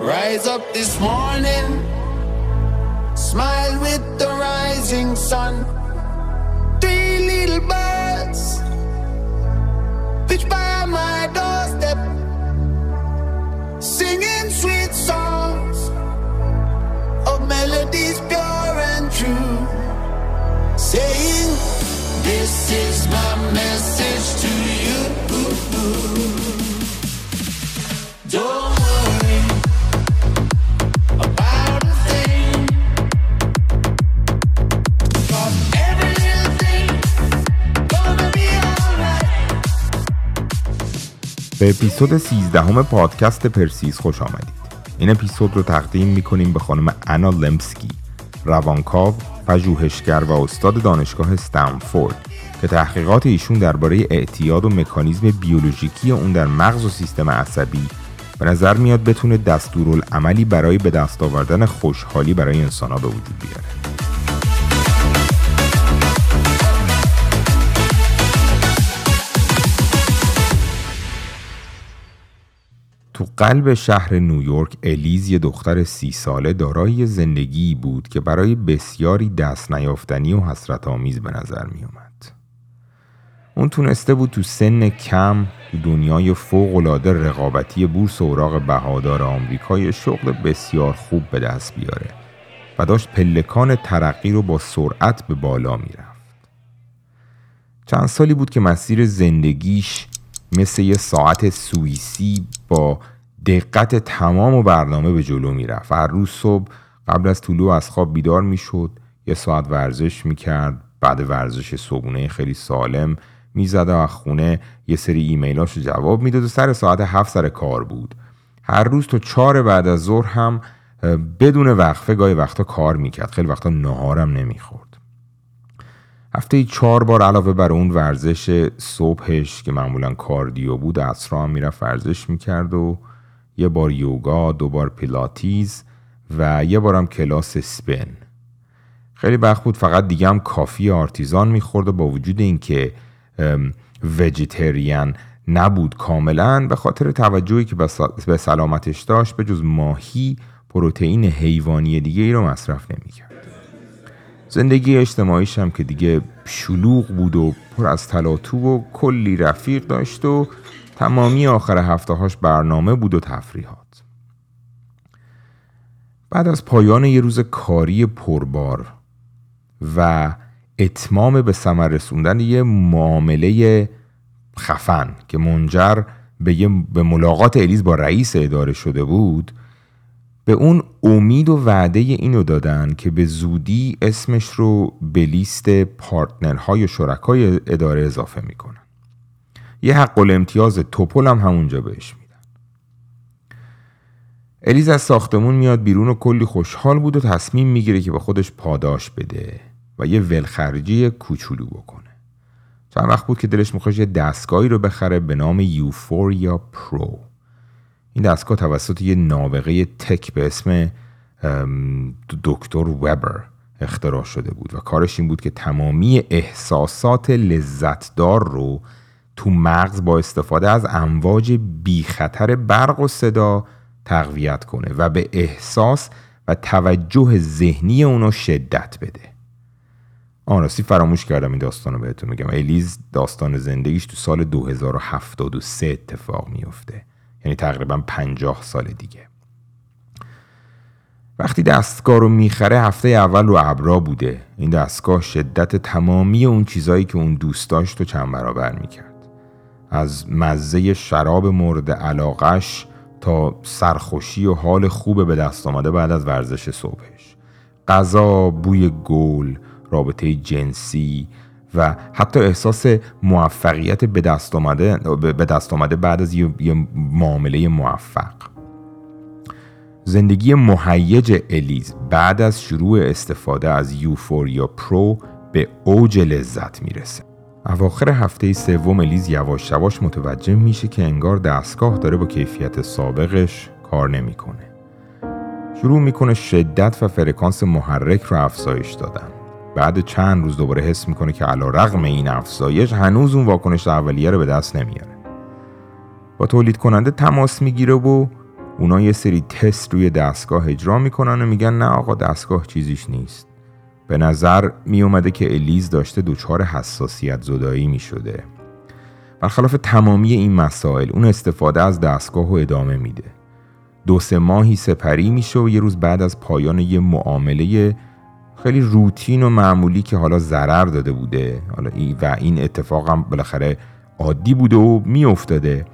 Rise up this morning, smile with the rising sun. Three little birds. Pitch by my doorstep, singing sweet songs of melodies pure and true, saying, This is به اپیزود 13 همه پادکست پرسیز خوش آمدید. این اپیزود رو تقدیم می‌کنیم به خانم انا لمسکی روانکاو پژوهشگر و استاد دانشگاه استنفورد که تحقیقات ایشون درباره اعتیاد و مکانیزم بیولوژیکی اون در مغز و سیستم عصبی به نظر میاد بتونه دستورالعملی برای به دست آوردن خوشحالی برای انسانها به وجود بیاره. تو قلب شهر نیویورک الیز یه دختر سی ساله دارای یه زندگی بود که برای بسیاری دست نیافتنی و حسرت آمیز به نظر می اومد. اون تونسته بود تو سن کم تو دنیای فوق رقابتی بورس اوراق بهادار آمریکا شغل بسیار خوب به دست بیاره و داشت پلکان ترقی رو با سرعت به بالا می‌رفت. چند سالی بود که مسیر زندگیش مثل یه ساعت سوئیسی با دقت تمام و برنامه به جلو می‌رفت هر روز صبح قبل از طلوع از خواب بیدار می‌شد یه ساعت ورزش می‌کرد بعد ورزش صبحونه خیلی سالم می‌زد و خونه یه سری ایمیلاش رو جواب می‌داد و سر ساعت هفت سر کار بود. هر روز تا چهار بعد از ظهر هم بدون وقفه گاهی وقتا کار می‌کرد. خیلی وقتا نهارم نمی‌خورد. هفته چهار بار علاوه بر اون ورزش صبحش که معمولا کاردیو بود اصرا هم می‌رفت ورزش می‌کرد و یه بار یوگا دو بار پیلاتیز و یه بارم کلاس سپن. خیلی وقت بود فقط دیگه هم کافی آرتیزان می‌خورد و با وجود اینکه وجیتریان نبود کاملا به خاطر توجهی که به سلامتش داشت به جز ماهی پروتئین حیوانی دیگه ای رو مصرف نمی‌کرد. زندگی اجتماعیش هم که دیگه شلوغ بود و پر از تلاتو و کلی رفیق داشت و تمامی آخر هفته هاش برنامه بود و تفریحات. بعد از پایان یه روز کاری پربار و اتمام به ثمر رسوندن یه معامله خفن که منجر به, به ملاقات الیز با رئیس اداره شده بود به اون امید و وعده اینو دادن که به زودی اسمش رو به لیست partner های و شرکای اداره اضافه می‌کنن. یه حق الامتیاز تپل هم همونجا بهش میدن. الیز از ساختمون میاد بیرون و کلی خوشحال بود و تصمیم می‌گیره که به خودش پاداش بده و یه ولخرجی کوچولو بکنه. چند وقت بود که دلش می‌خواست یه دستگاهی رو بخره به نام Euphoria Pro. این دستگاه توسط یه نابغه تک به اسم دکتر وبر اختراع شده بود و کارش این بود که تمامی احساسات لذتدار رو تو مغز با استفاده از امواج بی خطر برق و صدا تقویت کنه و به احساس و توجه ذهنی اونو شدت بده. آن راستی فراموش کردم این داستان رو بهتون میگم. الیز داستان زندگیش تو سال 2073 اتفاق میفته. یعنی تقریبا 50 سال دیگه. وقتی دستگاه رو می‌خره هفته اول رو ابرا بوده. این دستگاه شدت تمامی اون چیزایی که اون دوست داشت و چند برابر می‌کرد. از مزه شراب مورد علاقش تا سرخوشی و حال خوب به دست آمده بعد از ورزش صبحش. غذا بوی گل رابطه جنسی و حتی احساس موفقیت به دست آمده به دست آمده بعد از یه, معامله موفق زندگی مهیج الیز بعد از شروع استفاده از Euphoria Pro به اوج لذت می‌رسه اواخر هفته سوم الیز یواش یواش متوجه میشه که انگار دستگاه داره با کیفیت سابقش کار نمی‌کنه. شروع می‌کنه شدت و فرکانس محرک رو افزایش دادن. بعد چند روز دوباره حس می‌کنه که علا رغم این افزایش هنوز اون واکنش اولیه رو به دست نمیاره. با تولید کننده تماس می‌گیره و اونا یه سری تست روی دستگاه اجرا می‌کنن و میگن نه آقا دستگاه چیزیش نیست. به نظر می اومده که الیز داشته دچار حساسیت زدایی می شده برخلاف تمامی این مسائل اون استفاده از دستگاه و ادامه میده. دو سه ماهی سپری میشه و یه روز بعد از پایان یه معامله خیلی روتین و معمولی که حالا ضرر داده بوده. حالا و این اتفاق هم بالاخره عادی بوده و میافتاده.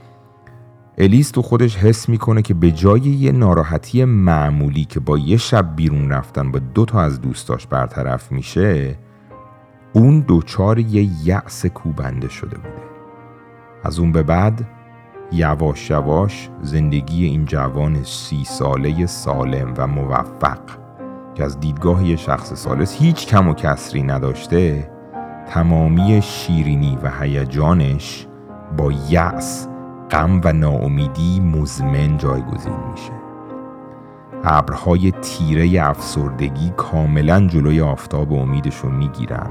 الیس تو خودش حس می‌کنه که به جای یه ناراحتی معمولی که با یه شب بیرون رفتن با دو تا از دوستاش برطرف میشه اون دوچار یه یأس کوبنده شده بوده. از اون به بعد یواش یواش زندگی این جوان سی ساله سالم و موفق که از دیدگاه یه شخص سالس هیچ کم و کسری نداشته تمامی شیرینی و هیجانش با یأس غم و ناامیدی مزمن جایگزین میشه. ابرهای تیره افسردگی کاملا جلوی آفتاب امیدش رو می‌گیرن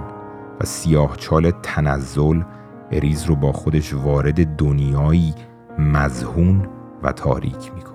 و سیاه چال تنزل اریز رو با خودش وارد دنیایی مزهون و تاریک می‌کنه.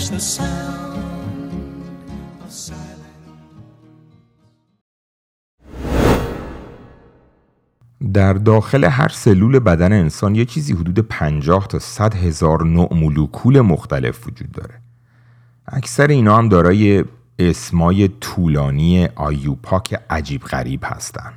and touched the sound of silence. در داخل هر سلول بدن انسان یه چیزی حدود 50 تا 100 هزار نوع مولکول مختلف وجود داره. اکثر اینا هم دارای اسمای طولانی آیوپاک عجیب غریب هستن.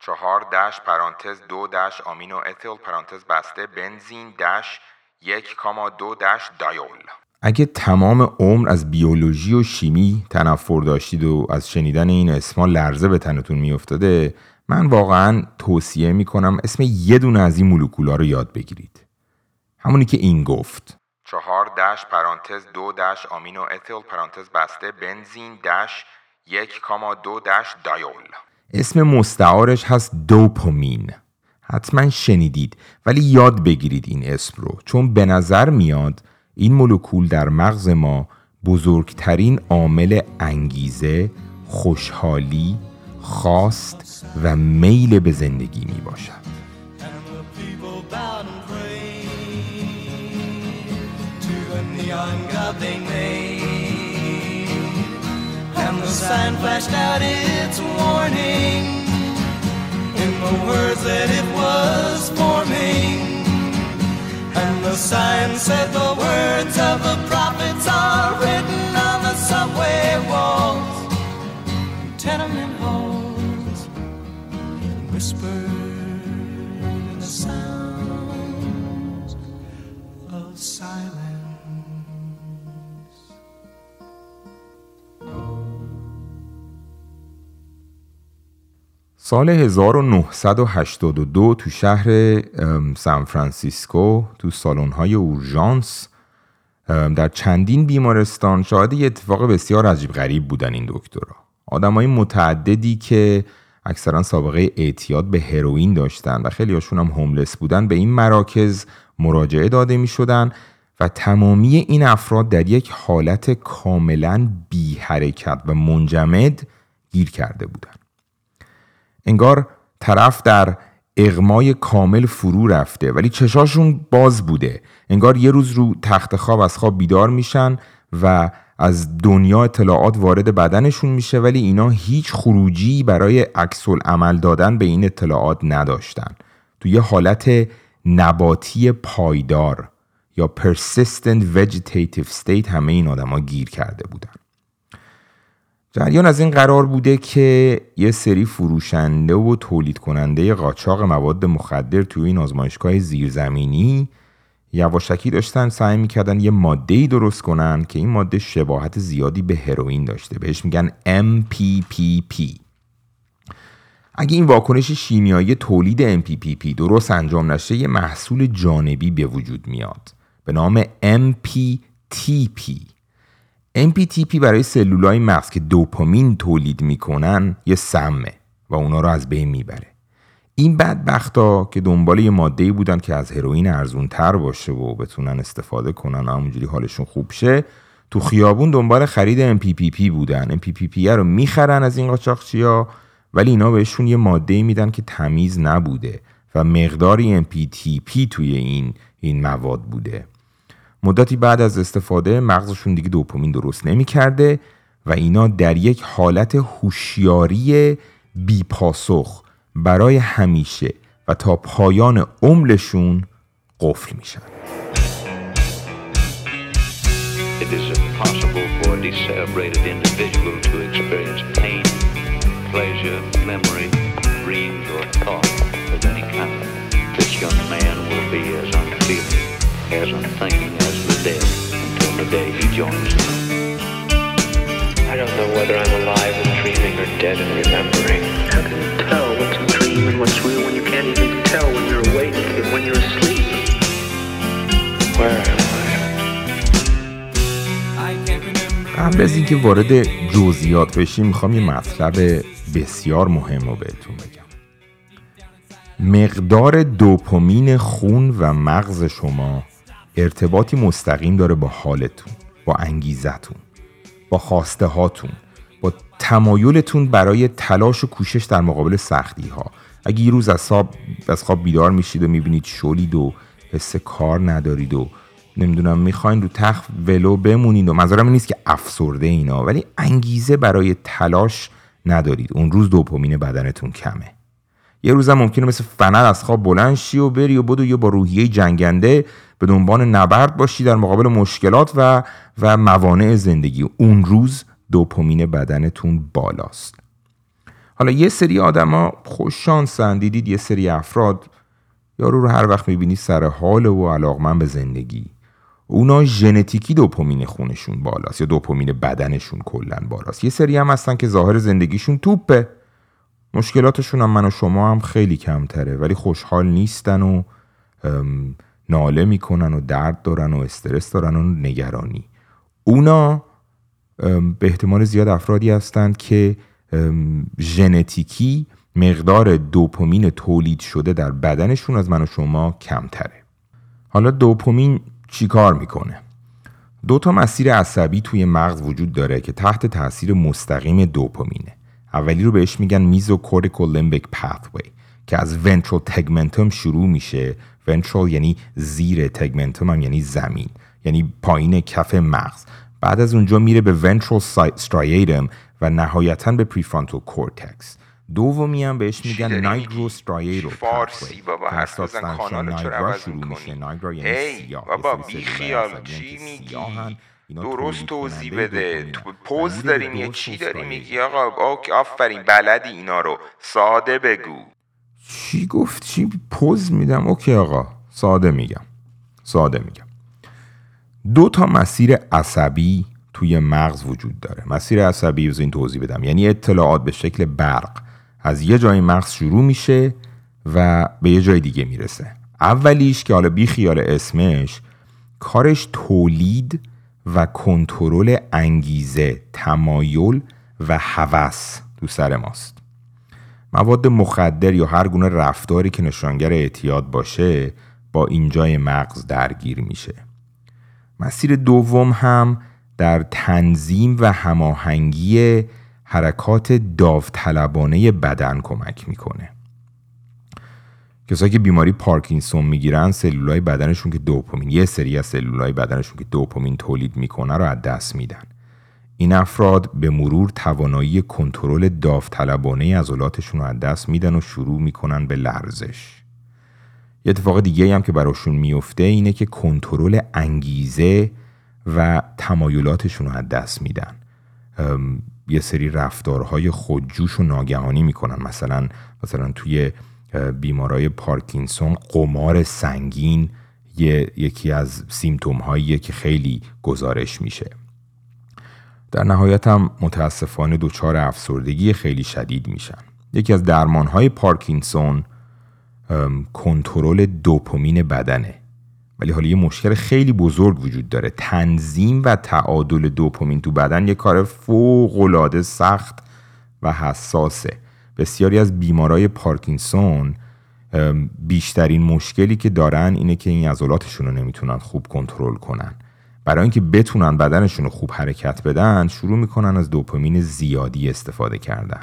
چهار دش پرانتز دو دش آمینو اتیل پرانتز بسته بنزین دش یک کاما دو دش دایول. اگه تمام عمر از بیولوژی و شیمی تنفر داشتید و از شنیدن این اسما لرزه به تنتون میافتاده من واقعا توصیه می‌کنم اسم یه دونه از این مولکولا رو یاد بگیرید. همونی که این گفت. چهار دش پرانتز دو دش آمینو اتیل پرانتز بسته بنزین دش یک کاما دو دش دایول. اسم مستعارش هست دوپامین. حتما شنیدید ولی یاد بگیرید این اسم رو چون به نظر میاد این مولکول در مغز ما بزرگترین عامل انگیزه خوشحالی خواست و میل به زندگی می باشد. And the سال 1982 تو شهر سان فرانسیسکو تو سالن‌های اورژانس در چندین بیمارستان شاهد یه اتفاق بسیار عجیب غریب بودن این دکترها آدمای متعددی که اکثرا سابقه اعتیاد به هروئین داشتن و خیلی هاشون هم هوملس بودن به این مراکز مراجعه داده می شدن و تمامی این افراد در یک حالت کاملا بی حرکت و منجمد گیر کرده بودند. انگار طرف در اغمای کامل فرو رفته ولی چشاشون باز بوده. انگار یه روز رو تخت خواب از خواب بیدار میشن و از دنیا اطلاعات وارد بدنشون میشه ولی اینا هیچ خروجی برای عکس عمل دادن به این اطلاعات نداشتن. تو یه حالت نباتی پایدار یا persistent vegetative state همه این آدما گیر کرده بودن. جریان از این قرار بوده که یه سری فروشنده و تولید کننده قاچاق مواد مخدر توی این آزمایشگاه زیرزمینی یواشکی داشتن سعی می‌کردن یه ماده ای درست کنن که این ماده شباهت زیادی به هروئین داشته. بهش میگن MPPP اگه این واکنش شیمیایی تولید MPPP درست انجام نشه یه محصول جانبی به وجود میاد. به نام MPTP MPTP برای سلولای مغز که دوپامین تولید می‌کنن یه سمه و اونا رو از بین می‌بره. این بدبختا که دنبال یه ماده بودن که از هروئین ارزون تر باشه و بتونن استفاده کنن و همونجوری حالشون خوب شه تو خیابون دنبال خرید MPPP بودن. MPPP رو می‌خرن از این قاچاقچیا ولی اینا بهشون یه ماده میدن که تمیز نبوده و مقداری MPTP توی این این مواد بوده. مدتی بعد از استفاده مغزشون دیگه دوپامین درست نمی‌کرده و اینا در یک حالت هوشیاری بیپاسخ برای همیشه و تا پایان عمرشون قفل میشن It is. This young man will be as as unthinking as the dead until the day he joins them. I don't know whether I'm alive and dreaming or dead and remembering. How can you tell what's a dream and what's real when you can't even tell when you're awake and when you're asleep? Where am I? قبل از اینکه وارد جزئیات بشیم می‌خوام یه مطلب بسیار مهم رو بهتون بگم مقدار دوپامین خون و مغز شما ارتباطی مستقیم داره با حالتون با انگیزتون با خواسته هاتون با تمایلتون برای تلاش و کوشش در مقابل سختی ها اگه یه روز از خواب, از خواب بیدار میشید و می‌بینید شلید و حس کار ندارید و نمی‌دونم می‌خواین رو تخت ولو بمونید و منظورم نیست که افسرده اینا ولی انگیزه برای تلاش ندارید. اون روز دوپامین بدنتون کمه. یه روزم ممکنه مثل فنر از خواب بلند شی و بری و بدو یا با روحیه جنگنده به دنبال نبرد باشی در مقابل مشکلات و و موانع زندگی. اون روز دوپامین بدنتون بالاست. حالا یه سری آدما خوش شانسن دیدید یه سری افراد یارو رو هر وقت می‌بینی سر حال و علاقمند به زندگی. اونا ژنتیکی دوپامین خونشون بالاست یا دوپامین بدنشون کلا بالاست. یه سری هم هستن که ظاهر زندگیشون توپه. مشکلاتشون هم من و شما هم خیلی کمتره ولی خوشحال نیستن و ناله می‌کنن و درد دارن و استرس دارن و نگرانی. اونا به احتمال زیاد افرادی هستند که ژنتیکی مقدار دوپامین تولید شده در بدنشون از من و شما کمتره. حالا دوپامین چیکار می‌کنه؟ دو تا مسیر عصبی توی مغز وجود داره که تحت تاثیر مستقیم دوپامینه. اولی رو بهش میگن mesocortical limbic pathway. که از ventral tegmentum شروع میشه. ventral یعنی زیر tegmentum هم یعنی زمین یعنی پایین کف مغز. بعد از اونجا میره به ventral striatum و نهایتا به prefrontal cortex دومی هم بهش میگن nigrostriatal فارسی بابا؟ حرف بزن کانال رو چرا عوض می‌کنی. یعنی ای بابا بی خیال چی میگی؟ درست توضیح بده. تو پوز داریم یه چی داری میگی؟ آقا آفرین بلدی اینا رو. ساده بگو. چی گفت؟ چی پوز میدم؟ اوکی آقا. ساده میگم. ساده میگم. دو تا مسیر عصبی توی مغز وجود داره. مسیر عصبی از این توضیح بدم. یعنی اطلاعات به شکل برق. از یه جای مغز شروع میشه و به یه جای دیگه می‌رسه. اولیش که حالا بی خیال اسمش کارش تولید و کنترل انگیزه تمایل و هوس تو سر ماست. مواد مخدر یا هر گونه رفتاری که نشانگر اعتیاد باشه با اینجای مغز درگیر میشه. مسیر دوم هم در تنظیم و هماهنگی حرکات داوطلبانه بدن کمک می‌کنه. کسایی که بیماری پارکینسون می‌گیرن سلولای بدنشون که دوپامین یه سری از سلولای بدنشون که دوپامین تولید می‌کنه رو از دست میدن. این افراد به مرور توانایی کنترل داوطلبانه عضلاتشون رو از دست میدن و شروع می‌کنن به لرزش. یه اتفاق دیگه هم که براشون میفته اینه که کنترل انگیزه و تمایلاتشون رو از دست میدن. یه سری رفتارهای خودجوش و ناگهانی می‌کنن. مثلا مثلا توی بیمارای پارکینسون قمار سنگین یکی از سیمتوم هاییه که خیلی گزارش میشه. در نهایت هم متاسفانه دچار افسردگی خیلی شدید میشن. یکی از درمان های پارکینسون کنترل دوپامین بدنه. ولی حالا یه مشکل خیلی بزرگ وجود داره. تنظیم و تعادل دوپامین تو بدن یه کار فوق العاده سخت و حساسه. بسیاری از بیمارای پارکینسون بیشترین مشکلی که دارن اینه که این عضلاتشون رو نمی‌تونن خوب کنترل کنن. برای اینکه بتونن بدنشون رو خوب حرکت بدن شروع می‌کنن از دوپامین زیادی استفاده کردن.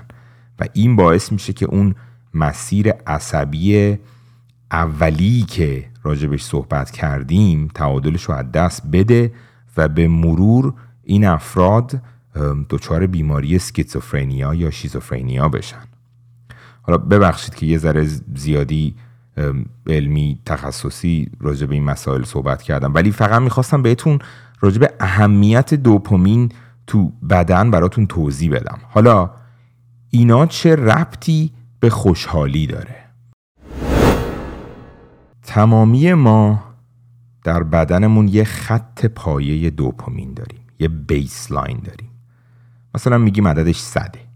و این باعث میشه که اون مسیر عصبی اولی که راجبش صحبت کردیم تعادلش رو از دست بده و به مرور این افراد دچار بیماری سکیزوفرنیا یا شیزوفرنیا بشن. حالا ببخشید که یه ذره زیادی علمی تخصصی راجع به این مسائل صحبت کردم. ولی فقط می‌خواستم بهتون راجع به اهمیت دوپامین تو بدن براتون توضیح بدم. حالا اینا چه ربطی به خوشحالی داره؟ تمامی ما در بدنمون یه خط پایه دوپامین داریم یه بیسلاین داریم. مثلا میگیم عددش صده.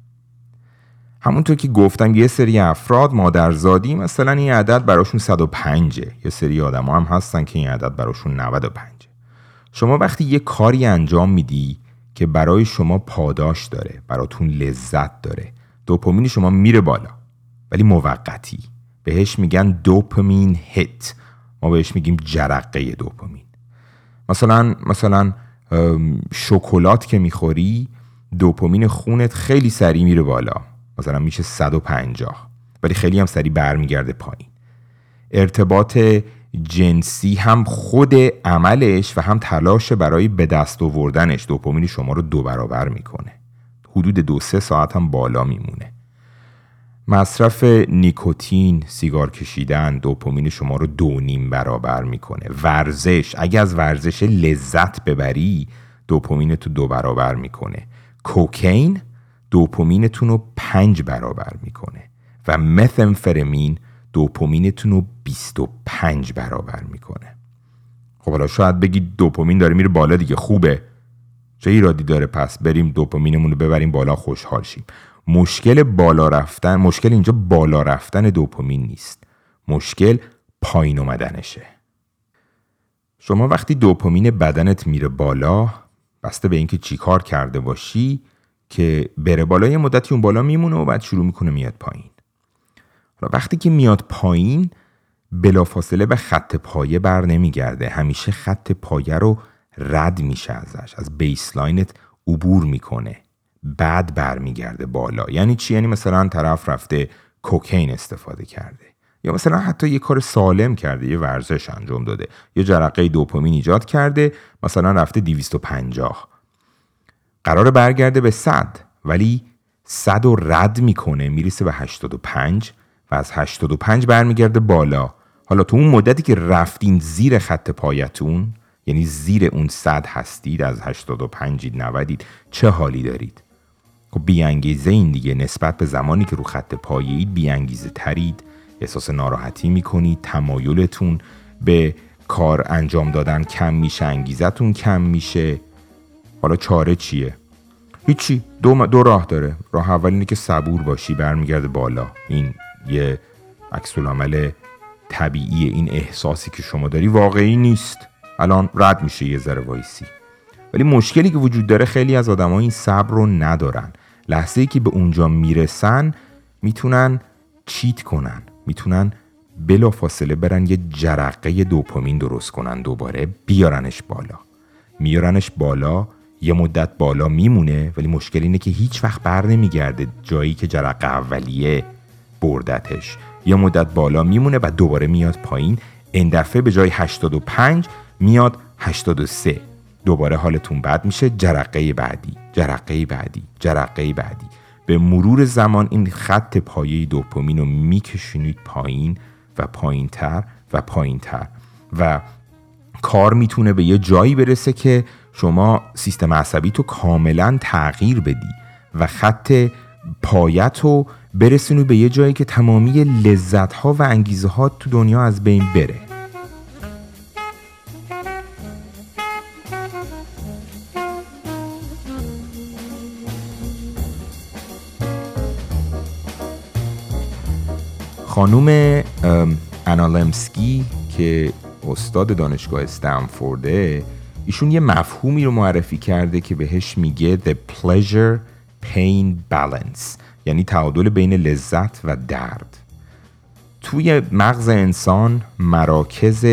همونطور که گفتم یه سری افراد مادرزادی مثلا این عدد براشون 105 یه سری آدم هم هستن که این عدد براشون 95 شما وقتی یه کاری انجام میدی که برای شما پاداش داره براتون لذت داره دوپامین شما میره بالا ولی موقتی. بهش میگن دوپامین هیت. ما بهش میگیم جرقه دوپامین. مثلا مثلا شکلات که می‌خوری دوپامین خونت خیلی سریع میره بالا. مثلا میشه 150 ولی خیلی هم سریع برمیگرده پایین. ارتباط جنسی هم خود عملش و هم تلاش برای به دست آوردنش دوپامین شما رو دو برابر می‌کنه. حدود دو سه ساعت هم بالا میمونه. مصرف نیکوتین سیگار کشیدن دوپامین شما رو دو نیم برابر می‌کنه. ورزش اگه از ورزش لذت ببری دوپامین تو دو برابر می‌کنه. کوکین؟ دوپامینتون رو پنج برابر می‌کنه و متنفرمین دوپامینتون رو 25 برابر می‌کنه. خب حالا شاید بگید دوپامین داره میره بالا دیگه خوبه. چه ایرادی داره؟ پس بریم دوپامینمون رو ببریم بالا خوشحال شیم. مشکل بالا رفتن مشکل اینجا بالا رفتن دوپامین نیست. مشکل پایین اومدنشه. شما وقتی دوپامین بدنت میره بالا بسته به اینکه چی کار کرده باشی که بره بالا یه مدتی اون بالا میمونه و بعد شروع می‌کنه میاد پایین. حالا وقتی که میاد پایین بلافاصله به خط پایه بر نمیگرده. همیشه خط پایه رو رد میشه ازش. از بیسلاینت عبور می‌کنه. بعد برمیگرده بالا. یعنی چی؟ یعنی مثلا طرف رفته کوکین استفاده کرده. یا مثلا حتی یه کار سالم کرده یه ورزش انجام داده. یه جرقه دوپامین ایجاد کرده. مثلا رفته 250 قرار برگرده به 100 ولی 100 رو رد می‌کنه می‌رسه به 85 و از 85 برمیگرده بالا. حالا تو اون مدتی که رفتین زیر خط پایتون یعنی زیر اون صد هستید از 85 90 چه حالی دارید؟ خب بیانگیزه این دیگه. نسبت به زمانی که رو خط پایید بیانگیزه ترید. احساس ناراحتی می‌کنید تمایلتون به کار انجام دادن کم میشه انگیزتون کم میشه. حالا چاره چیه؟ هیچی. دو, دو راه داره. راه اول اینه که صبور باشی برمیگرده بالا. این یه عکس عمل طبیعی این احساسی که شما داری واقعی نیست. الان رد میشه یه ذره وایسی. ولی مشکلی که وجود داره خیلی از آدمها این صبر رو ندارن. لحظه ای که به اونجا می‌رسن می‌تونن چیت کنن. می‌تونن بلا فاصله برن یه جرقه دوپامین درست کنن دوباره بیارنش بالا. میارنش بالا یه مدت بالا میمونه ولی مشکل اینه که هیچ وقت بر نمیگرده جایی که جرقه اولیه بردتش. یه مدت بالا میمونه و دوباره میاد پایین. این دفعه به جای 85 میاد 83 دوباره حالتون بد میشه. جرقه بعدی جرقه بعدی جرقه بعدی. به مرور زمان این خط پایه دوپامین رو میکشونید پایین و پایینتر و پایینتر. و کار می‌تونه به یه جایی برسه که شما سیستم عصبی تو کاملا تغییر بدی و خط پایت رو برسونی به یه جایی که تمامی لذت ها و انگیزه ها تو دنیا از بین بره. خانوم انالمسکی که استاد دانشگاه استنفورده ایشون یه مفهومی رو معرفی کرده که بهش میگه The Pleasure Pain Balance یعنی تعادل بین لذت و درد توی مغز انسان مراکز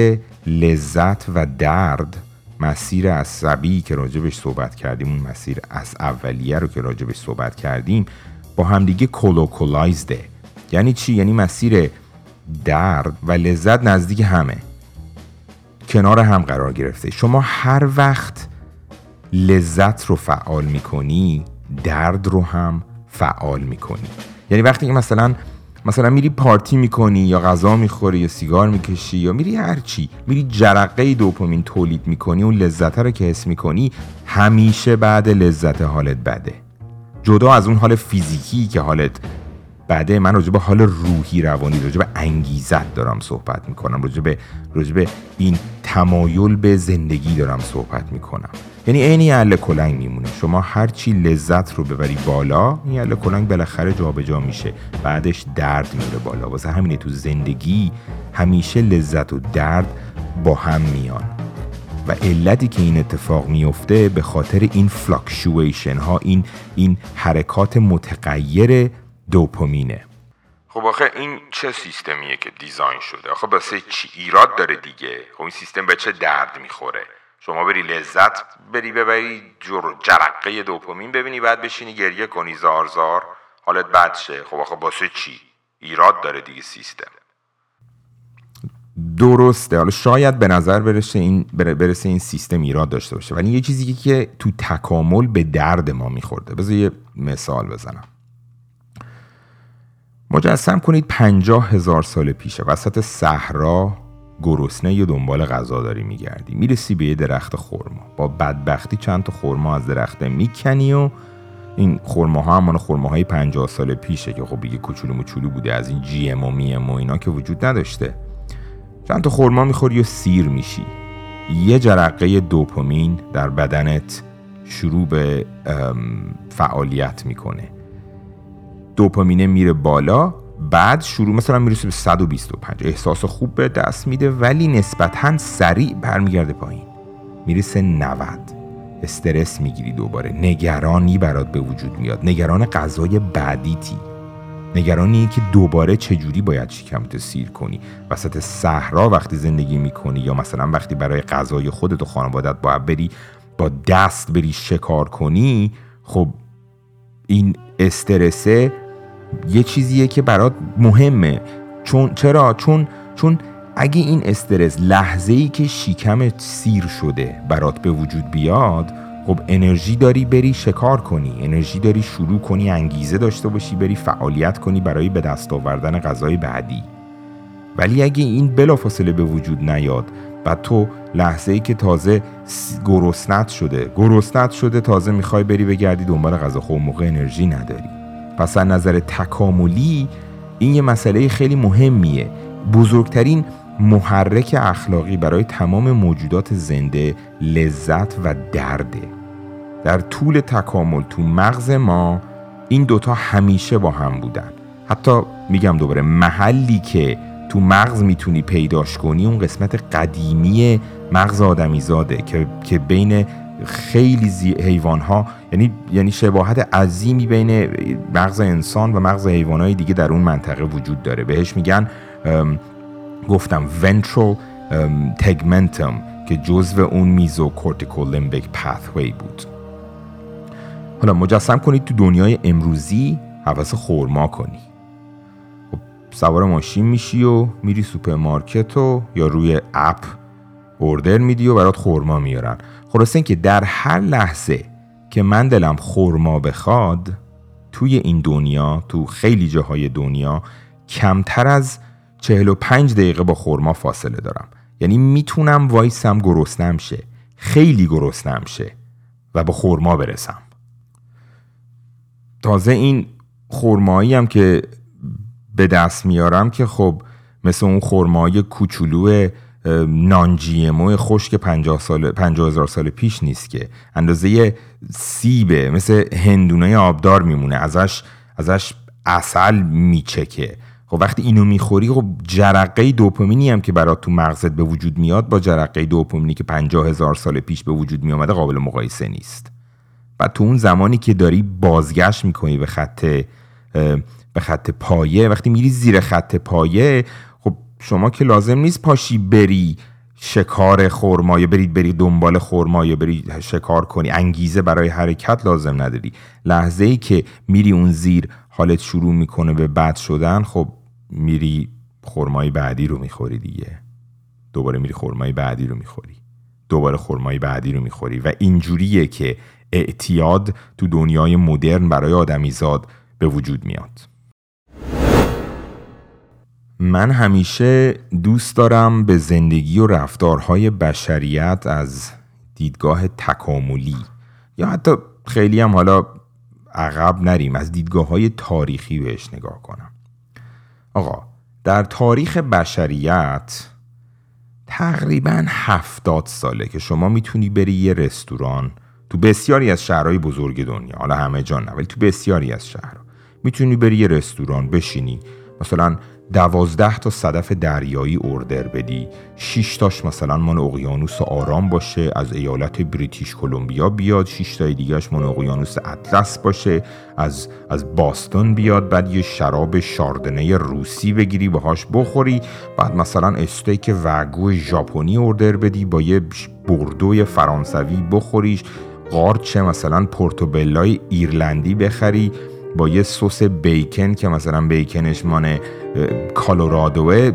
لذت و درد مسیر عصبی که راجبش صحبت کردیم اون مسیر از اولیه رو که راجبش صحبت کردیم با همدیگه کلوکولایزده یعنی چی؟ یعنی مسیر درد و لذت نزدیک همه کنار هم قرار گرفته. شما هر وقت لذت رو فعال می‌کنی درد رو هم فعال می‌کنی. یعنی وقتی که مثلا مثلا میری پارتی می‌کنی یا غذا می‌خوری یا سیگار می‌کشی یا میری هرچی میری جرقه دوپامین تولید می‌کنی اون لذت رو که حس می‌کنی همیشه بعد لذت حالت بده. جدا از اون حال فیزیکی که حالت بعده من راجع به حال روحی روانی راجع به انگیزت دارم صحبت می‌کنم. راجع به راجع این تمایل به زندگی دارم صحبت می‌کنم. یعنی عین یه الاکلنگ میمونه. شما هر چی لذت رو ببری بالا این الاکلنگ بالاخره جابجا میشه. بعدش درد میره بالا. واسه همینه تو زندگی همیشه لذت و درد با هم میان. و علتی که این اتفاق میفته به خاطر این fluctuation ها این این حرکات متغیر دوپامینه. خب آخه این چه سیستمیه که دیزاین شده؟ آخه باسه چی؟ ایراد داره دیگه. خب این سیستم به چه درد می‌خوره؟ شما بری لذت بری ببری جرقه دوپامین ببینی بعد بشینی گریه کنی زار زار. حالت بد شه. خب آخه باسه چی؟ ایراد داره دیگه سیستم. درسته. حالا شاید به نظر برسه این برسه این سیستم ایراد داشته باشه. ولی یه چیزی که تو تکامل به درد ما میخورده. بذار یه مثال بزنم. مجسم کنید پنجاه هزار سال پیشه. وسط صحرا گرسنه یا دنبال غذا داری میگردی. می‌رسی به یه درخت خورما با بدبختی چند تا خورما از درخت می‌کنی و این خورماها همان خورماهای پنجاه سال پیشه که خب دیگه کوچولو موچولو بوده. از این جی ام و می ام و اینا که وجود نداشته. چند تا خورما می‌خوری و سیر میشی. یه جرقه دوپامین در بدنت شروع به فعالیت می‌کنه. دوپامینه میره بالا بعد شروع مثلا می‌رسه به 125 احساس خوب به دست میده ولی نسبتا سریع برمیگرده پایین. می‌رسه 90 استرس می‌گیری دوباره. نگرانی برات به وجود میاد. نگران غذای بعدیتی نگرانی که دوباره چجوری باید شکمت سیر کنی. وسط صحرا وقتی زندگی می‌کنی یا مثلا وقتی برای غذای خودت و خانوادت باید بری با دست بری شکار کنی خب این استرسه یه چیزیه که برات مهمه. چون چرا؟ چون چون اگه این استرس لحظه ای که شیکمت سیر شده برات به وجود بیاد خب انرژی داری بری شکار کنی انرژی داری شروع کنی انگیزه داشته باشی بری فعالیت کنی برای به دست آوردن غذای بعدی. ولی اگه این بلافاصله به وجود نیاد و تو لحظه ای که تازه گرسنت شده گرسنت شده تازه می‌خوای بری بگردی دنبال غذا خب موقع انرژی نداری. پس از نظر تکاملی این یه مسئله خیلی مهمیه. بزرگترین محرک اخلاقی برای تمام موجودات زنده لذت و درده. در طول تکامل تو مغز ما این دوتا همیشه با هم بودن. حتی میگم دوباره محلی که تو مغز می‌تونی پیداش کنی اون قسمت قدیمی مغز آدمیزاده که, که بین خیلی زی حیوان ها یعنی یعنی شباهت عظیمی بین مغز انسان و مغز حیوان های دیگه در اون منطقه وجود داره. بهش میگن گفتم ventral tegmentum که جزو اون mesocorticolimbic pathway بود. حالا مجسم کنید تو دنیای امروزی هوس خرما کنی. خب سوار ماشین میشی و میری سوپرمارکت و یا روی app order میدی و برات خرما میارن. خلاصه اینکه در هر لحظه که من دلم خرما بخواد توی این دنیا تو خیلی جاهای دنیا کمتر از 45 دقیقه با خرما فاصله دارم. یعنی می‌تونم وایسم گرسنم شه. خیلی گرسنم شه و با خورما برسم. تازه این خورمایی هم که به دست میارم که خب مثل اون خورمای کوچولو نان جی خشک 50 سال 50 هزار سال پیش نیست که. اندازه سیبه مثل هندونه آبدار میمونه. ازش ازش اصل میچکه. خب وقتی اینو می‌خوری خب جرقه دوپامینی هم که برات تو مغزت به وجود میاد با جرقه دوپامینی که 50 هزار سال پیش به وجود میامده قابل مقایسه نیست. و تو اون زمانی که داری بازگشت می‌کنی به خط به خط پایه. وقتی میری زیر خط پایه خب شما که لازم نیست پاشی بری شکار خورما یا برید بری دنبال خورما یا بری شکار کنی. انگیزه برای حرکت لازم نداری. لحظه ای که میری اون زیر حالت شروع می‌کنه به بد شدن خب میری خرمای بعدی رو می‌خوری دیگه. دوباره میری خرمای بعدی رو می‌خوری. دوباره خرمای بعدی رو می‌خوری. و اینجوریه که اعتیاد تو دنیای مدرن برای آدمیزاد به وجود میاد. من همیشه دوست دارم به زندگی و رفتارهای بشریت از دیدگاه تکاملی یا حتی خیلی هم حالا عقب نریم از دیدگاه های تاریخی بهش نگاه کنم. آقا در تاریخ بشریت تقریبا هفتاد ساله که شما می‌تونی بری یه رستوران تو بسیاری از شهرهای بزرگ دنیا حالا همه جا نه ولی تو بسیاری از شهر می‌تونی بری یه رستوران بشینی. مثلا دوازده تا صدف دریایی اردر بدی. شش تاش مثلا من اقیانوس آرام باشه از ایالت بریتیش کلمبیا بیاد. شش تای دیگهش من اقیانوس اطلس باشه. از از باستون بیاد بعد یه شراب شاردنه روسی بگیری باهاش بخوری. بعد مثلا استیک Wagyu ژاپنی order بدی با یه Bordeaux ی فرانسوی بخوریش. قارچه مثلا portobello ی ایرلندی بخری. با یه سس bacon که مثلا bacon ش مال کلرادوئه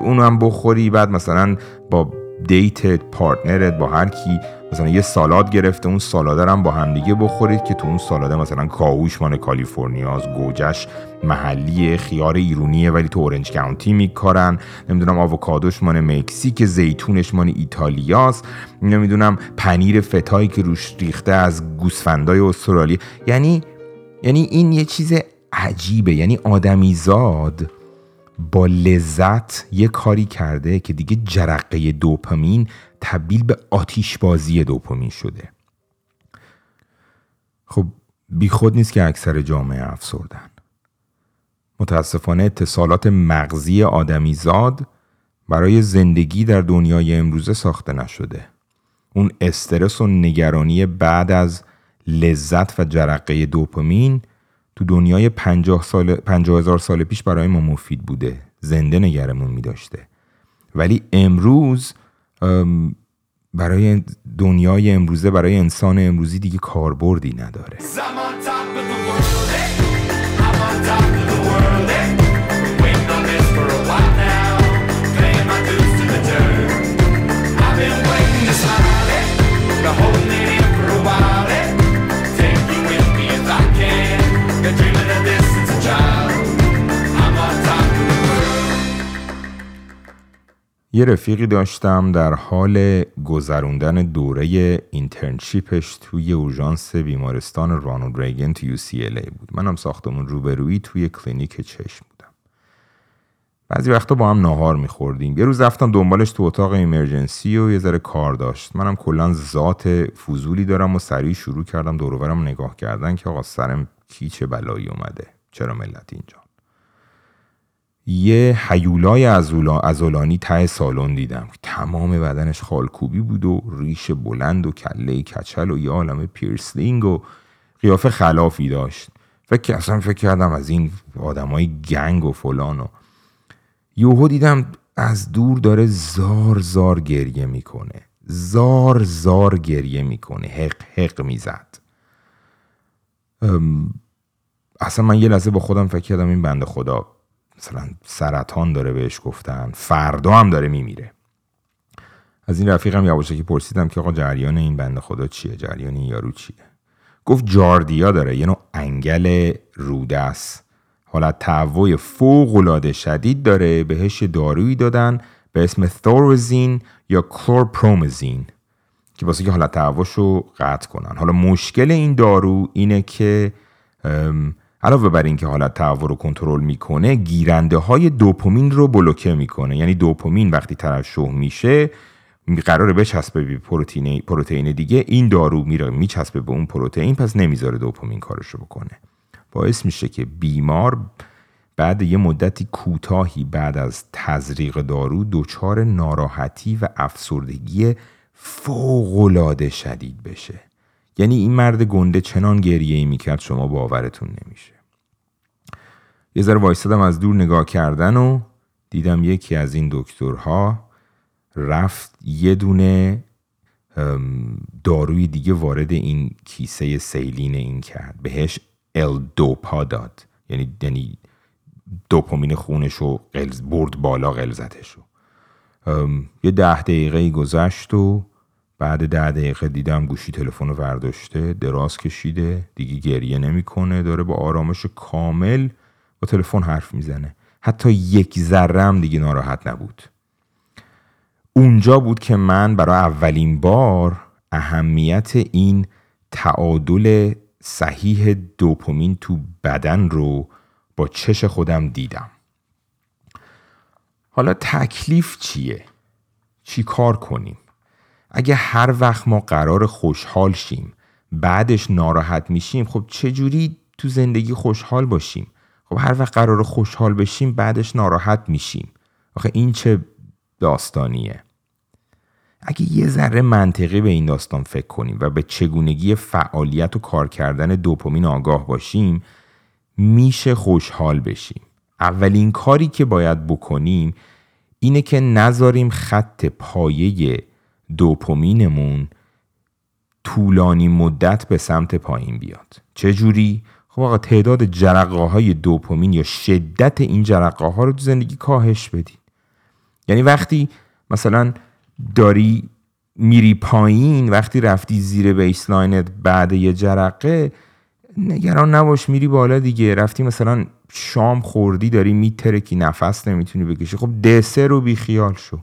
اونو هم بخوری. بعد مثلا با date ت partner ت با هر کی مثلا یه سالاد گرفته اون سالاد هم با همدیگه بخورید که تو اون سالاده مثلا کاهوش مال کالیفرنیاست گوجش محلی خیار ایرونیه ولی تو اورنج کانتی میکارن. نمی‌دونم آووکادوش مال مکزیک زیتونش مال ایتالیاست. نمی‌دونم پنیر فتایی که روش ریخته از گوسفندای استرالیا. یعنی یعنی این یه چیز عجیبه یعنی آدمیزاد با لذت یه کاری کرده که دیگه جرقه دوپامین تبدیل به آتیش بازی دوپامین شده. خب بیخود نیست که اکثر جامعه افسردن. متاسفانه اتصالات مغزی آدمیزاد برای زندگی در دنیای امروزه ساخته نشده. اون استرس و نگرانی بعد از لذت و جرقه دوپامین تو دنیای پنجاه, سال، پنجاه هزار سال پیش برای ما مفید بوده زنده نگرمون می داشته ولی امروز برای دنیای امروزه برای انسان امروزی دیگه کاربردی نداره. یه رفیقی داشتم در حال گذروندن دوره internship ش توی اورژانس بیمارستان Ronald Reagan تو UCLA بود. منم ساختمون روبرویی توی کلینیک چشم بودم. بعضی وقتا با هم ناهار میخوردیم. یه روز رفتم دنبالش تو اتاق emergency و یه ذره کار داشت. منم کلا ذات فضولی دارم و سریع شروع کردم دوروورم نگاه کردن که آقا سر کی چه بلایی اومده؟ چرا ملت اینجا؟ یه حیولای ازولانی ته سالن دیدم. که تمام بدنش خالکوبی بود و ریش بلند و کله کچل و یه عالم پیرسلینگ و قیافه خلافی داشت. فکر اصلا فکر کردم از این آدمای گنگ و فلان و یوهو دیدم از دور داره زار زار گریه می‌کنه. زار زار گریه می‌کنه. حق حق می‌زد. اصلا من یه لحظه با خودم فکر کردم این بنده خدا مثلا سرطان داره بهش گفتن فردا هم داره میمیره. از این رفیقم یواشکی پرسیدم که آقا جریان این بنده خدا چیه؟ جریان این یارو چیه؟ گفت جاردیا داره یه نوع انگل روده است حالت فوق العاده شدید داره بهش دارویی دادن به اسم ثورزین یا کلورپرومزین که واسه که حالت تعوش رو قطع کنن. حالا مشکل این دارو اینه که علاوه بر اینکه حالت تعوع رو کنترل می‌کنه گیرنده های دوپامین رو بلوکه می‌کنه. یعنی دوپامین وقتی ترشح میشه قراره بچسبه به پروتئین پروتئین دیگه. این دارو میره میچسبه به اون پروتئین پس نمی‌ذاره دوپامین کارش رو بکنه. باعث میشه که بیمار بعد یه مدتی کوتاهی بعد از تزریق دارو دچار ناراحتی و افسردگی فوقالعاده شدید بشه. یعنی این مرد گنده چنان گریه ای می‌کرد شما باورتون نمیشه. یه ذره وایستادم از دور نگاه کردن و دیدم یکی از این دکترها رفت یه دونه داروی دیگه وارد این کیسه سیلین این کرد. بهش ال دوپا داد. یعنی یعنی دوپامین خونش رو برد بالا غلظتش رو یه ده دقیقه گذشت و بعد ده دقیقه دیدم گوشی تلفن رو ورداشته دراز کشیده دیگه گریه نمی‌کنه داره با آرامش کامل با تلفن حرف می‌زنه حتی یک ذره دیگه ناراحت نبود اونجا بود که من برای اولین بار اهمیت این تعادل صحیح دوپامین تو بدن رو با چش خودم دیدم حالا تکلیف چیه؟ چی کار کنیم؟ اگه هر وقت ما قرار خوشحال شیم بعدش ناراحت میشیم خب چجوری تو زندگی خوشحال باشیم؟ خب هر وقت قرار خوشحال بشیم بعدش ناراحت میشیم. آخه این چه داستانیه؟ اگه یه ذره منطقی به این داستان فکر کنیم و به چگونگی فعالیت و کار کردن دوپامین آگاه باشیم میشه خوشحال بشیم. اولین کاری که باید بکنیم اینه که نذاریم خط پایه دوپامینمون طولانی مدت به سمت پایین بیاد. چه جوری؟ خب آقا تعداد جرقه های دوپامین یا شدت این جرقه ها رو تو زندگی کاهش بدین یعنی وقتی مثلا داری میری پایین وقتی رفتی زیر بیسلاینت بعد یه جرقه نگران نباش میری بالا دیگه. رفتی مثلا شام خوردی داری میترکی نفس نمی‌تونی بکشی. خب دسر رو بیخیال شو.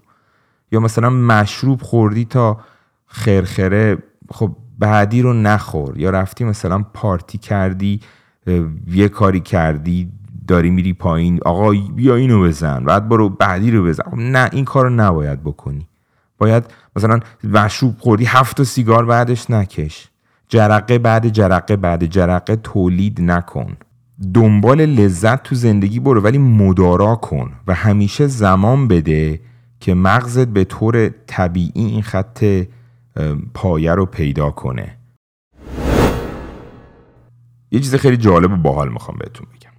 یا مثلا مشروب خوردی تا خرخره خب بعدی رو نخور. یا رفتی مثلا پارتی کردی یه کاری کردی داری میری پایین آقا بیا اینو بزن بعد برو بعدی رو بزن. خب نه این کار رو نباید بکنی. باید مثلا مشروب خوردی هفت سیگار بعدش نکش. جرقه بعد جرقه بعد جرقه تولید نکن. دنبال لذت تو زندگی برو ولی مدارا کن و همیشه زمان بده که مغزت به طور طبیعی این خط پایه رو پیدا کنه. یه چیز خیلی جالب و باحال می‌خوام بهتون بگم.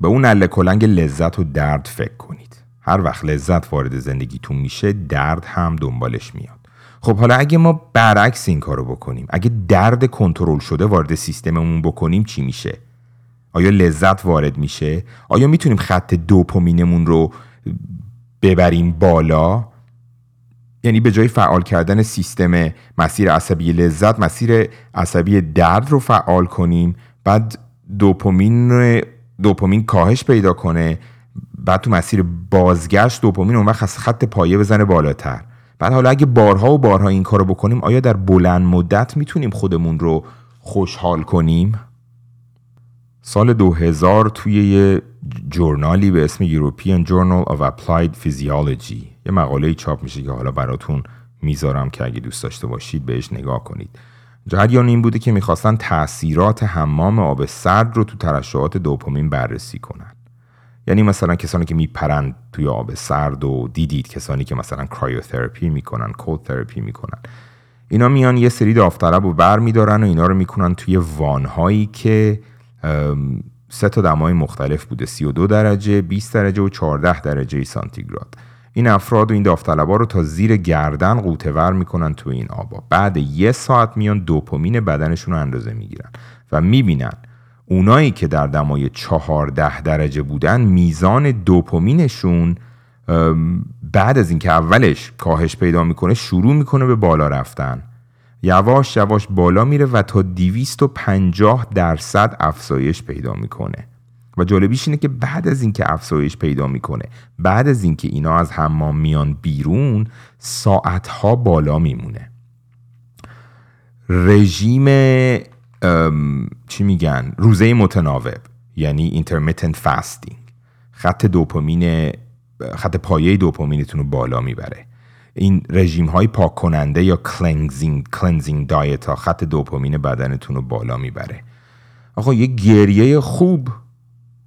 به اون اله کلنگ لذت و درد فکر کنید. هر وقت لذت وارد زندگیتون میشه درد هم دنبالش میاد. خب حالا اگه ما برعکس این کارو بکنیم اگه درد کنترل شده وارد سیستممون بکنیم چی میشه؟ آیا لذت وارد میشه؟ آیا می‌تونیم خط دوپامینمون رو ببریم بالا. یعنی به جای فعال کردن سیستم مسیر عصبی لذت مسیر عصبی درد رو فعال کنیم. بعد دوپامین دوپامین کاهش پیدا کنه. بعد تو مسیر بازگشت دوپامین اون وقت خط پایه بزنه بالاتر. بعد حالا اگه بارها و بارها این کارو بکنیم آیا در بلند مدت می‌تونیم خودمون رو خوشحال کنیم؟ سال 2000 توی یه جورنالی به اسم European Journal of Applied Physiology. یه مقاله چاپ میشه که حالا براتون می‌ذارم که اگه دوست داشته باشید بهش نگاه کنید. جریان این بوده که می‌خواستن تاثیرات حمام آب سرد رو تو ترشحات دوپامین بررسی کنن. یعنی مثلا کسانی که میپرند توی آب سرد و دیدید کسانی که مثلا cryotherapy می‌کنن cold therapy می‌کنن. اینا میان یه سری داوطلب رو بر میدارن و اینا رو می‌کنن توی وانهایی که سه تا دمای مختلف بوده 32 درجه 20 درجه و 14 درجه سانتیگراد. این افراد و این داوطلبا رو تا زیر گردن غوطه می‌کنن تو این آبا. بعد یه ساعت میان دوپامین بدنشون رو اندازه می‌گیرن و می‌بینن اونایی که در دمای 14 درجه بودن میزان دوپامینشون بعد از اینکه اولش کاهش پیدا می‌کنه شروع می‌کنه به بالا رفتن. یواش یواش بالا میره و تا 250 درصد افزایش پیدا می‌کنه. و جالبیش اینه که بعد از اینکه افزایش پیدا می‌کنه بعد از اینکه اینا از حمام میان بیرون ساعتها بالا میمونه. رژیم چی میگن؟ روزه متناوب یعنی intermittent fasting. خط دوپامین خط پایه دوپامینتون رو بالا می‌بره. این رژیم های پاک کننده یا کلنزینگ کلنزینگ دایت ها خط دوپامین بدنتون رو بالا می‌بره. آقا یه گریه خوب.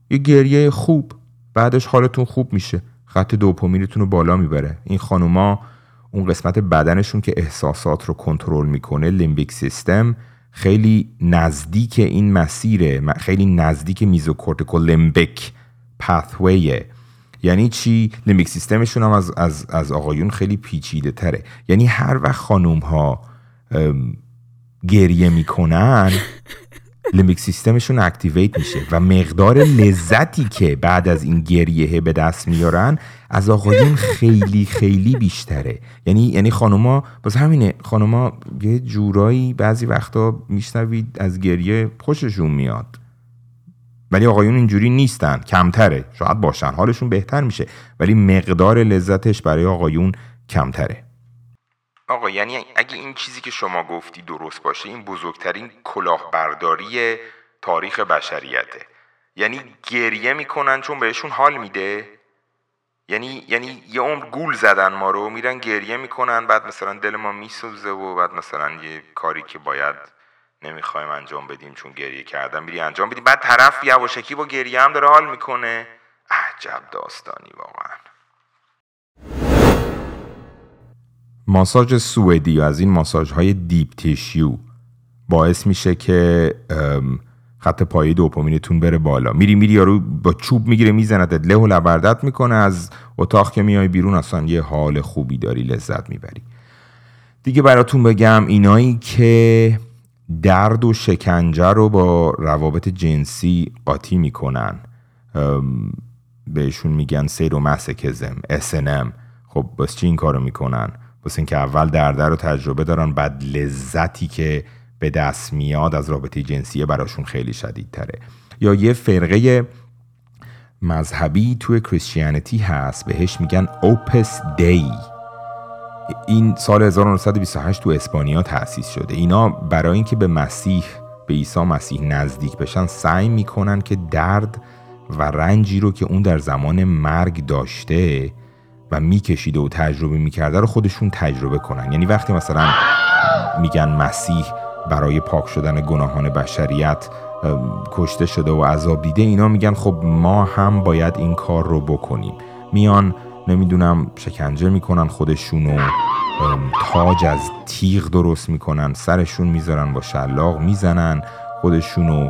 یه گریه خوب. بعدش حالتون خوب میشه. خط دوپامینتون رو بالا می‌بره. این خانوما اون قسمت بدنشون که احساسات رو کنترل می‌کنه limbic system خیلی نزدیک این مسیره خیلی نزدیک mesocorticolimbic pathway ه یعنی چی؟ limbic system شون هم از, از, از آقایون خیلی پیچیده تره. یعنی هر وقت خانوم ها گریه می‌کنن limbic system شون activate میشه و مقدار لذتی که بعد از این گریه به دست میارن از آقایون خیلی خیلی بیشتره. یعنی یعنی خانوما باز همینه خانوما یه جورایی بعضی وقتا میشنوید از گریه خوششون میاد. ولی آقایون اینجوری نیستن. کمتره. شاید باشن حالشون بهتر میشه ولی مقدار لذتش برای آقایون کمتره. آقا یعنی اگه این چیزی که شما گفتی درست باشه این بزرگترین کلاهبرداری تاریخ بشریته. یعنی گریه می‌کنن چون بهشون حال میده. یعنی یعنی یه عمر گول زدن ما رو میرن گریه می‌کنن بعد مثلا دل ما میسوزه و بعد مثلا یه کاری که باید نمی‌خوایم انجام بدیم چون گریه کردن. میری انجام بدیم بعد طرف یواشکی با گریه هم داره حال می‌کنه. عجب داستانی واقعا. ماساژ سوئدی از این ماساژ های دیپ تیشیو باعث میشه که خط پایه دوپامینتون بره بالا. میری میری یارو با چوب می‌گیره میزندت له و لبردت می‌کنه. از اتاق که میای بیرون اصلا یه حال خوبی داری لذت می‌بری. دیگه براتون بگم اینایی که درد و شکنجه رو با روابط جنسی قاطی می‌کنن. بهشون میگن سیر و مسکزم SNM خب بس چی این کارو می‌کنن؟ بس اینکه اول درده رو تجربه دارن بعد لذتی که به دست میاد از رابطه جنسیه براشون خیلی شدید تره یا یه فرقه مذهبی توی کریستیانیتی هست بهش میگن اوپس دی این سال 1928 تو اسپانیا تأسیس شده. اینا برای اینکه به مسیح به عیسی مسیح نزدیک بشن سعی می‌کنن که درد و رنجی رو که اون در زمان مرگ داشته و میکشیده و تجربه می‌کرده رو خودشون تجربه کنن. یعنی وقتی مثلا میگن مسیح برای پاک شدن گناهان بشریت کشته شده و عذاب دیده اینا میگن خب ما هم باید این کار رو بکنیم. میان نمی‌دونم شکنجه می‌کنن خودشونو تاج از تیغ درست می‌کنن سرشون می‌ذارن با شلاق می‌زنن خودشونو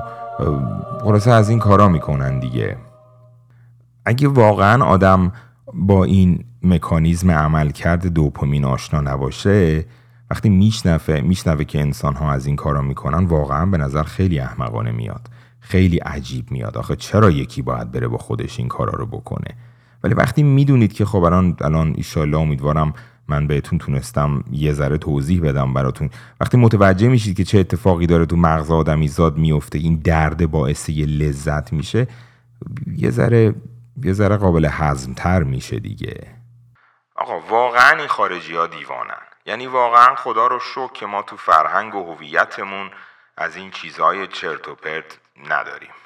خلاصه از این کارا می‌کنن دیگه. اگه واقعا آدم با این مکانیزم عملکرد دوپامین آشنا نباشه وقتی میشنفه میشنوه که انسان ها از این کارا می‌کنن واقعا به نظر خیلی احمقانه میاد خیلی عجیب میاد. آخه چرا یکی باید بره با خودش این کارا رو بکنه؟ ولی وقتی می‌دونید که خب الان الان ایشالله امیدوارم من بهتون تونستم یه ذره توضیح بدم براتون. وقتی متوجه میشید که چه اتفاقی داره تو مغز آدمی زاد میفته این درد باعث یه لذت میشه یه ذره یه ذره قابل هضم تر میشه دیگه. آقا واقعا این خارجی ها دیوانن. یعنی واقعا خدا رو شکر که ما تو فرهنگ و هویتمون از این چیزهای چرت و پرت نداریم.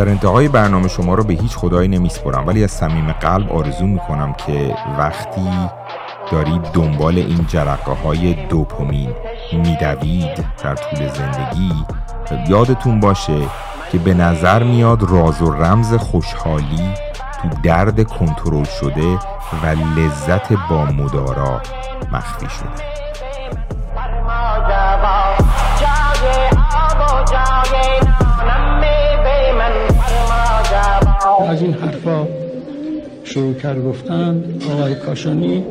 در انتهای برنامه شما رو به هیچ خدایی نمیسپرم ولی از صمیم قلب آرزو می‌کنم که وقتی دارید دنبال این جرقه های دوپامین میدوید در طول زندگی یادتون باشه که به نظر میاد راز و رمز خوشحالی تو درد کنترل شده و لذت با مدارا مخفی شده. از این حرفا شروع کرد گفتن آقای کاشانی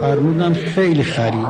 فرمودن خیلی خرید